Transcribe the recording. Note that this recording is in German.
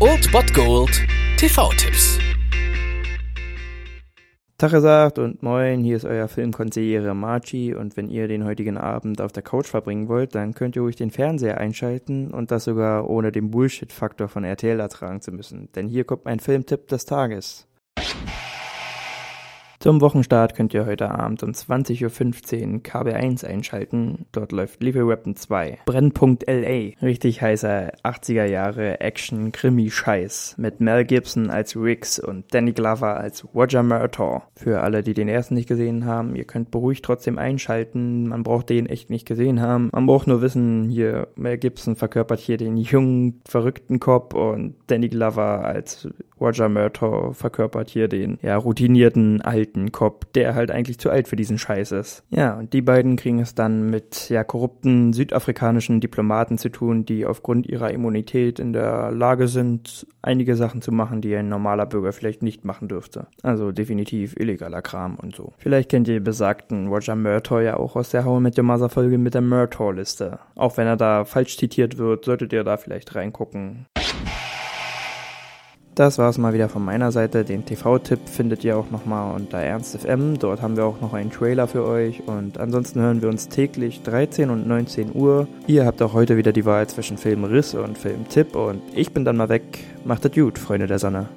Old Bot Gold TV-Tipps. Tag gesagt und moin, hier ist euer Filmkonsigliere Marchi und wenn ihr den heutigen Abend auf der Couch verbringen wollt, dann könnt ihr ruhig den Fernseher einschalten und das sogar ohne den Bullshit-Faktor von RTL ertragen zu müssen, denn hier kommt mein Filmtipp des Tages. Zum Wochenstart könnt ihr heute Abend um 20.15 Uhr KB1 einschalten. Dort läuft Lethal Weapon 2. Brennpunkt LA. Richtig heißer 80er Jahre Action-Krimi-Scheiß. Mit Mel Gibson als Riggs und Danny Glover als Roger Murtaugh. Für alle, die den ersten nicht gesehen haben, ihr könnt beruhigt trotzdem einschalten. Man braucht den echt nicht gesehen haben. Man braucht nur wissen, hier Mel Gibson verkörpert hier den jungen, verrückten Cop und Danny Glover als Roger Murtaugh verkörpert hier den ja, routinierten alten Cop, der halt eigentlich zu alt für diesen Scheiß ist. Ja, und die beiden kriegen es dann mit ja korrupten südafrikanischen Diplomaten zu tun, die aufgrund ihrer Immunität in der Lage sind, einige Sachen zu machen, die ein normaler Bürger vielleicht nicht machen dürfte. Also definitiv illegaler Kram und so. Vielleicht kennt ihr besagten Roger Murtaugh ja auch aus der How mit Your Mother Folge mit der Murtaugh-Liste. Auch wenn er da falsch zitiert wird, solltet ihr da vielleicht reingucken. Das war es mal wieder von meiner Seite. Den TV-Tipp findet ihr auch nochmal unter Ernst FM. Dort haben wir auch noch einen Trailer für euch. Und ansonsten hören wir uns täglich 13 und 19 Uhr. Ihr habt auch heute wieder die Wahl zwischen Filmriss und Filmtipp. Und ich bin dann mal weg. Macht es gut, Freunde der Sonne.